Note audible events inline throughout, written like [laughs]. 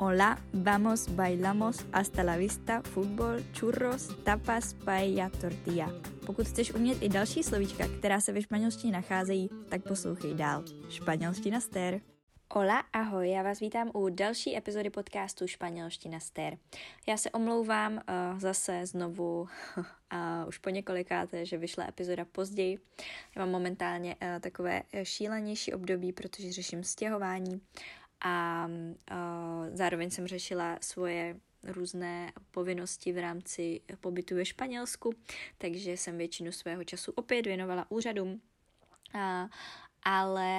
Hola, vamos, bailamos, hasta la vista, fútbol, churros, tapas, paella, tortilla. Pokud chceš umět i další slovíčka, která se ve španělštině nacházejí, tak poslouchej dál. Španělština stér. Hola, ahoj, já vás vítám u další epizody podcastu Španělština stér. Já se omlouvám uh, zase znovu [laughs] a už po několikáté, že vyšla epizoda později. Já mám momentálně uh, takové šílenější období, protože řeším stěhování a uh, zároveň jsem řešila svoje různé povinnosti v rámci pobytu ve Španělsku, takže jsem většinu svého času opět věnovala úřadům, uh, ale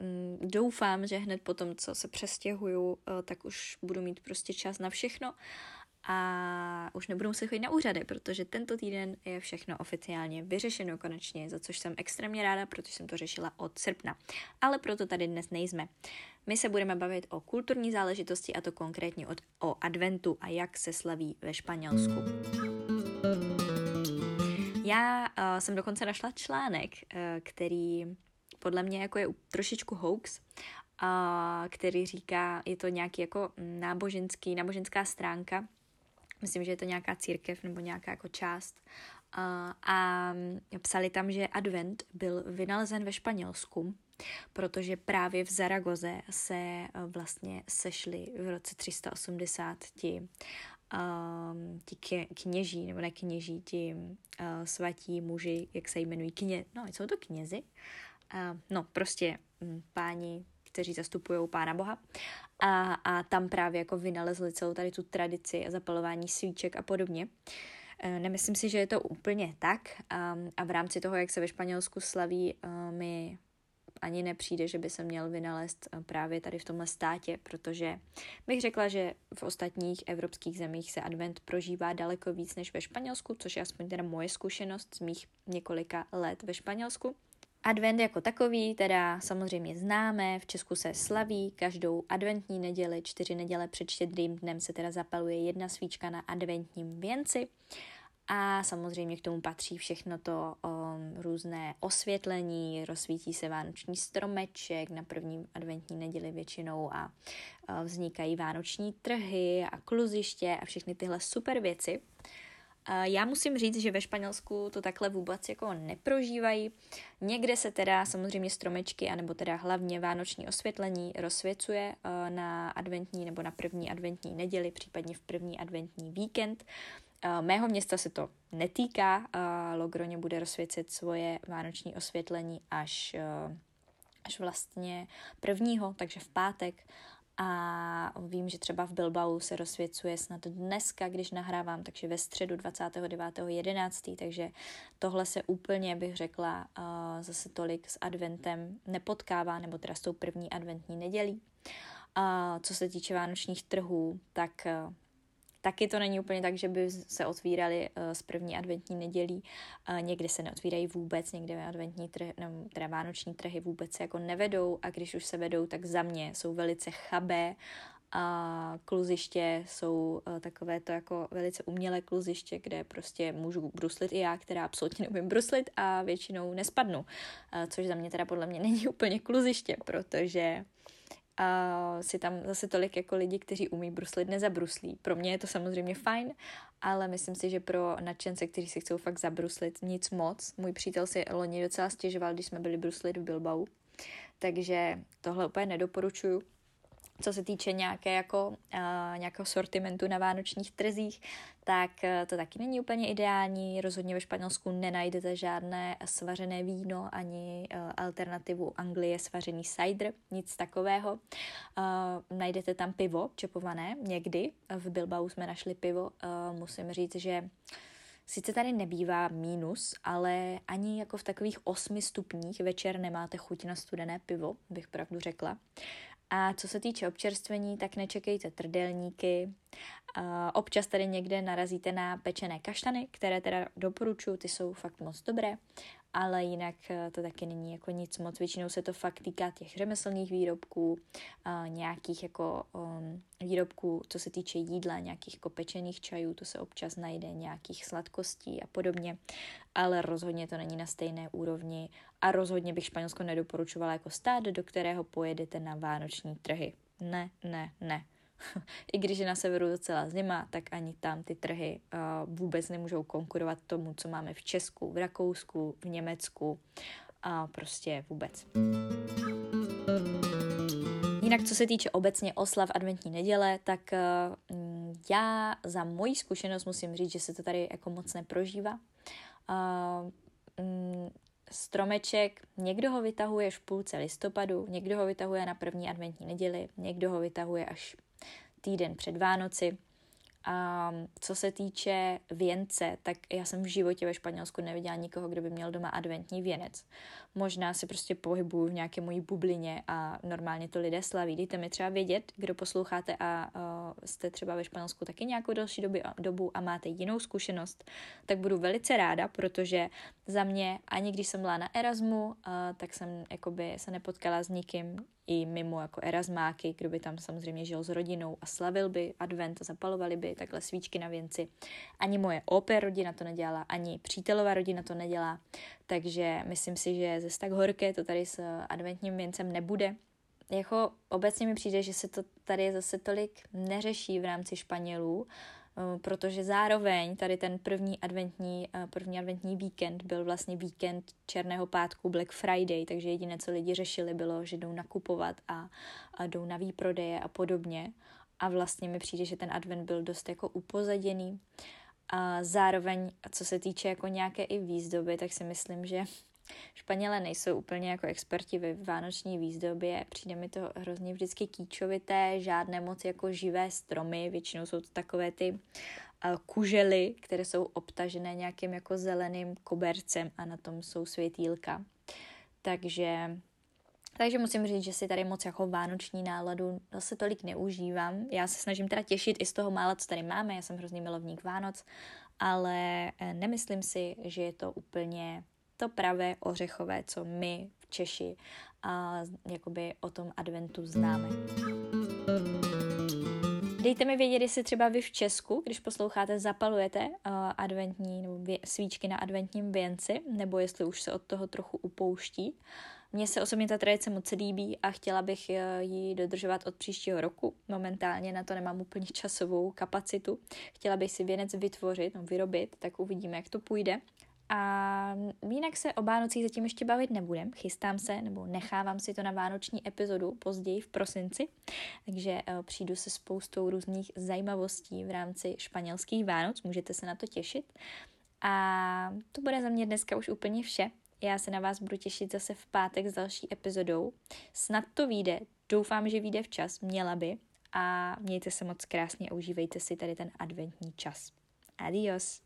um, doufám, že hned po tom, co se přestěhuju, uh, tak už budu mít prostě čas na všechno a už nebudu muset chodit na úřady, protože tento týden je všechno oficiálně vyřešeno konečně, za což jsem extrémně ráda, protože jsem to řešila od srpna. Ale proto tady dnes nejsme. My se budeme bavit o kulturní záležitosti a to konkrétně od, o adventu a jak se slaví ve Španělsku. Já uh, jsem dokonce našla článek, uh, který podle mě jako je trošičku hoax, uh, který říká, je to nějaký jako náboženský, náboženská stránka, myslím, že je to nějaká církev nebo nějaká jako část. A, psali tam, že advent byl vynalezen ve Španělsku, protože právě v Zaragoze se e, vlastně sešli v roce 380 ti, um, ti kněží, nebo ne kněží, ti uh, svatí muži, jak se jmenují kně, no, jsou to knězi, no, prostě um, páni kteří zastupují Pána Boha. A, a tam právě jako vynalezli celou tady tu tradici a zapalování svíček a podobně. E, nemyslím si, že je to úplně tak a, a v rámci toho, jak se ve Španělsku slaví, e, mi ani nepřijde, že by se měl vynalézt e, právě tady v tomhle státě, protože bych řekla, že v ostatních evropských zemích se advent prožívá daleko víc než ve Španělsku, což je aspoň teda moje zkušenost z mých několika let ve Španělsku. Advent jako takový teda samozřejmě známe, v Česku se slaví každou adventní neděli, čtyři neděle před štědrým dnem se teda zapaluje jedna svíčka na adventním věnci a samozřejmě k tomu patří všechno to um, různé osvětlení, rozsvítí se vánoční stromeček na první adventní neděli většinou a uh, vznikají vánoční trhy a kluziště a všechny tyhle super věci. Já musím říct, že ve Španělsku to takhle vůbec jako neprožívají. Někde se teda samozřejmě stromečky, anebo teda hlavně vánoční osvětlení rozsvěcuje eh, na adventní nebo na první adventní neděli, případně v první adventní víkend. Eh, mého města se to netýká, Logroně bude rozsvěcet svoje vánoční osvětlení až eh, až vlastně prvního, takže v pátek a vím, že třeba v Bilbao se rozsvěcuje snad dneska, když nahrávám, takže ve středu 29.11. Takže tohle se úplně, bych řekla, zase tolik s adventem nepotkává, nebo teda s tou první adventní nedělí. A co se týče vánočních trhů, tak Taky to není úplně tak, že by se otvíraly uh, z první adventní nedělí. Někdy se neotvírají vůbec, někde adventní trhy, no, teda vánoční trhy vůbec se jako nevedou a když už se vedou, tak za mě jsou velice chabé a kluziště jsou uh, takové to jako velice umělé kluziště, kde prostě můžu bruslit i já, která absolutně neumím bruslit a většinou nespadnu, uh, což za mě teda podle mě není [laughs] úplně kluziště, protože a si tam zase tolik jako lidi, kteří umí bruslit, nezabruslí. Pro mě je to samozřejmě fajn, ale myslím si, že pro nadšence, kteří si chcou fakt zabruslit, nic moc. Můj přítel si loni docela stěžoval, když jsme byli bruslit v Bilbao, takže tohle úplně nedoporučuju co se týče nějaké jako, uh, nějakého sortimentu na vánočních trzích, tak uh, to taky není úplně ideální. Rozhodně ve Španělsku nenajdete žádné svařené víno ani uh, alternativu Anglie svařený cider, nic takového. Uh, najdete tam pivo čepované někdy. V Bilbao jsme našli pivo. Uh, musím říct, že Sice tady nebývá mínus, ale ani jako v takových osmi stupních večer nemáte chuť na studené pivo, bych pravdu řekla. A co se týče občerstvení, tak nečekejte trdelníky. Občas tady někde narazíte na pečené kaštany, které teda doporučuji, ty jsou fakt moc dobré ale jinak eh, to taky není jako nic moc. Většinou se to fakt týká těch řemeslných výrobků, nějakých jako um, výrobků, co se týče jídla, nějakých jako pečených čajů, to se občas najde, nějakých sladkostí a podobně, ale rozhodně to není na stejné úrovni a rozhodně bych Španělsko nedoporučovala jako stát, do kterého pojedete na vánoční trhy. Ne, ne, ne. [laughs] I když je na severu docela zima, tak ani tam ty trhy uh, vůbec nemůžou konkurovat tomu, co máme v Česku, v Rakousku, v Německu a prostě vůbec. Jinak, co se týče obecně oslav adventní neděle, tak uh, já za moji zkušenost musím říct, že se to tady jako moc neprožívá. Uh, stromeček, někdo ho vytahuje v půlce listopadu, někdo ho vytahuje na první adventní neděli, někdo ho vytahuje až týden před Vánoci. A co se týče věnce, tak já jsem v životě ve Španělsku neviděla nikoho, kdo by měl doma adventní věnec. Možná se prostě pohybuju v nějaké mojí bublině a normálně to lidé slaví. Dejte mi třeba vědět, kdo posloucháte a uh, jste třeba ve Španělsku taky nějakou další doby, dobu a máte jinou zkušenost, tak budu velice ráda, protože za mě, ani když jsem byla na Erasmu, uh, tak jsem jakoby se nepotkala s nikým, i mimo jako erasmáky, kdo by tam samozřejmě žil s rodinou a slavil by advent, zapalovali by takhle svíčky na věnci. Ani moje oper rodina to nedělala, ani přítelová rodina to nedělá, takže myslím si, že zase tak horké to tady s adventním věncem nebude. Jako obecně mi přijde, že se to tady zase tolik neřeší v rámci Španělů, protože zároveň tady ten první adventní, eh, první adventní víkend byl vlastně víkend Černého pátku, Black Friday, takže jediné, co lidi řešili, bylo, že jdou nakupovat a, a jdou na výprodeje a podobně. A vlastně mi přijde, že ten advent byl dost jako upozaděný. A zároveň, co se týče jako nějaké i výzdoby, tak si myslím, že Španělé nejsou úplně jako experti ve vánoční výzdobě, přijde mi to hrozně vždycky kýčovité, žádné moc jako živé stromy, většinou jsou to takové ty kužely, které jsou obtažené nějakým jako zeleným kobercem a na tom jsou světýlka. Takže takže musím říct, že si tady moc jako vánoční náladu zase tolik neužívám. Já se snažím teda těšit i z toho mála, co tady máme. Já jsem hrozný milovník Vánoc, ale eh, nemyslím si, že je to úplně to pravé ořechové, co my v Češi a jakoby o tom adventu známe. Dejte mi vědět, jestli třeba vy v Česku, když posloucháte, zapalujete uh, adventní nebo vě- svíčky na adventním věnci, nebo jestli už se od toho trochu upouští. Mně se osobně ta tradice moc líbí a chtěla bych uh, ji dodržovat od příštího roku. Momentálně na to nemám úplně časovou kapacitu. Chtěla bych si věnec vytvořit, no, vyrobit, tak uvidíme, jak to půjde. A jinak se o Vánocích zatím ještě bavit nebudem. Chystám se, nebo nechávám si to na vánoční epizodu později v prosinci, takže uh, přijdu se spoustou různých zajímavostí v rámci španělských Vánoc, můžete se na to těšit. A to bude za mě dneska už úplně vše. Já se na vás budu těšit zase v pátek s další epizodou. Snad to vyjde, doufám, že vyjde včas, měla by. A mějte se moc krásně a užívejte si tady ten adventní čas. Adios.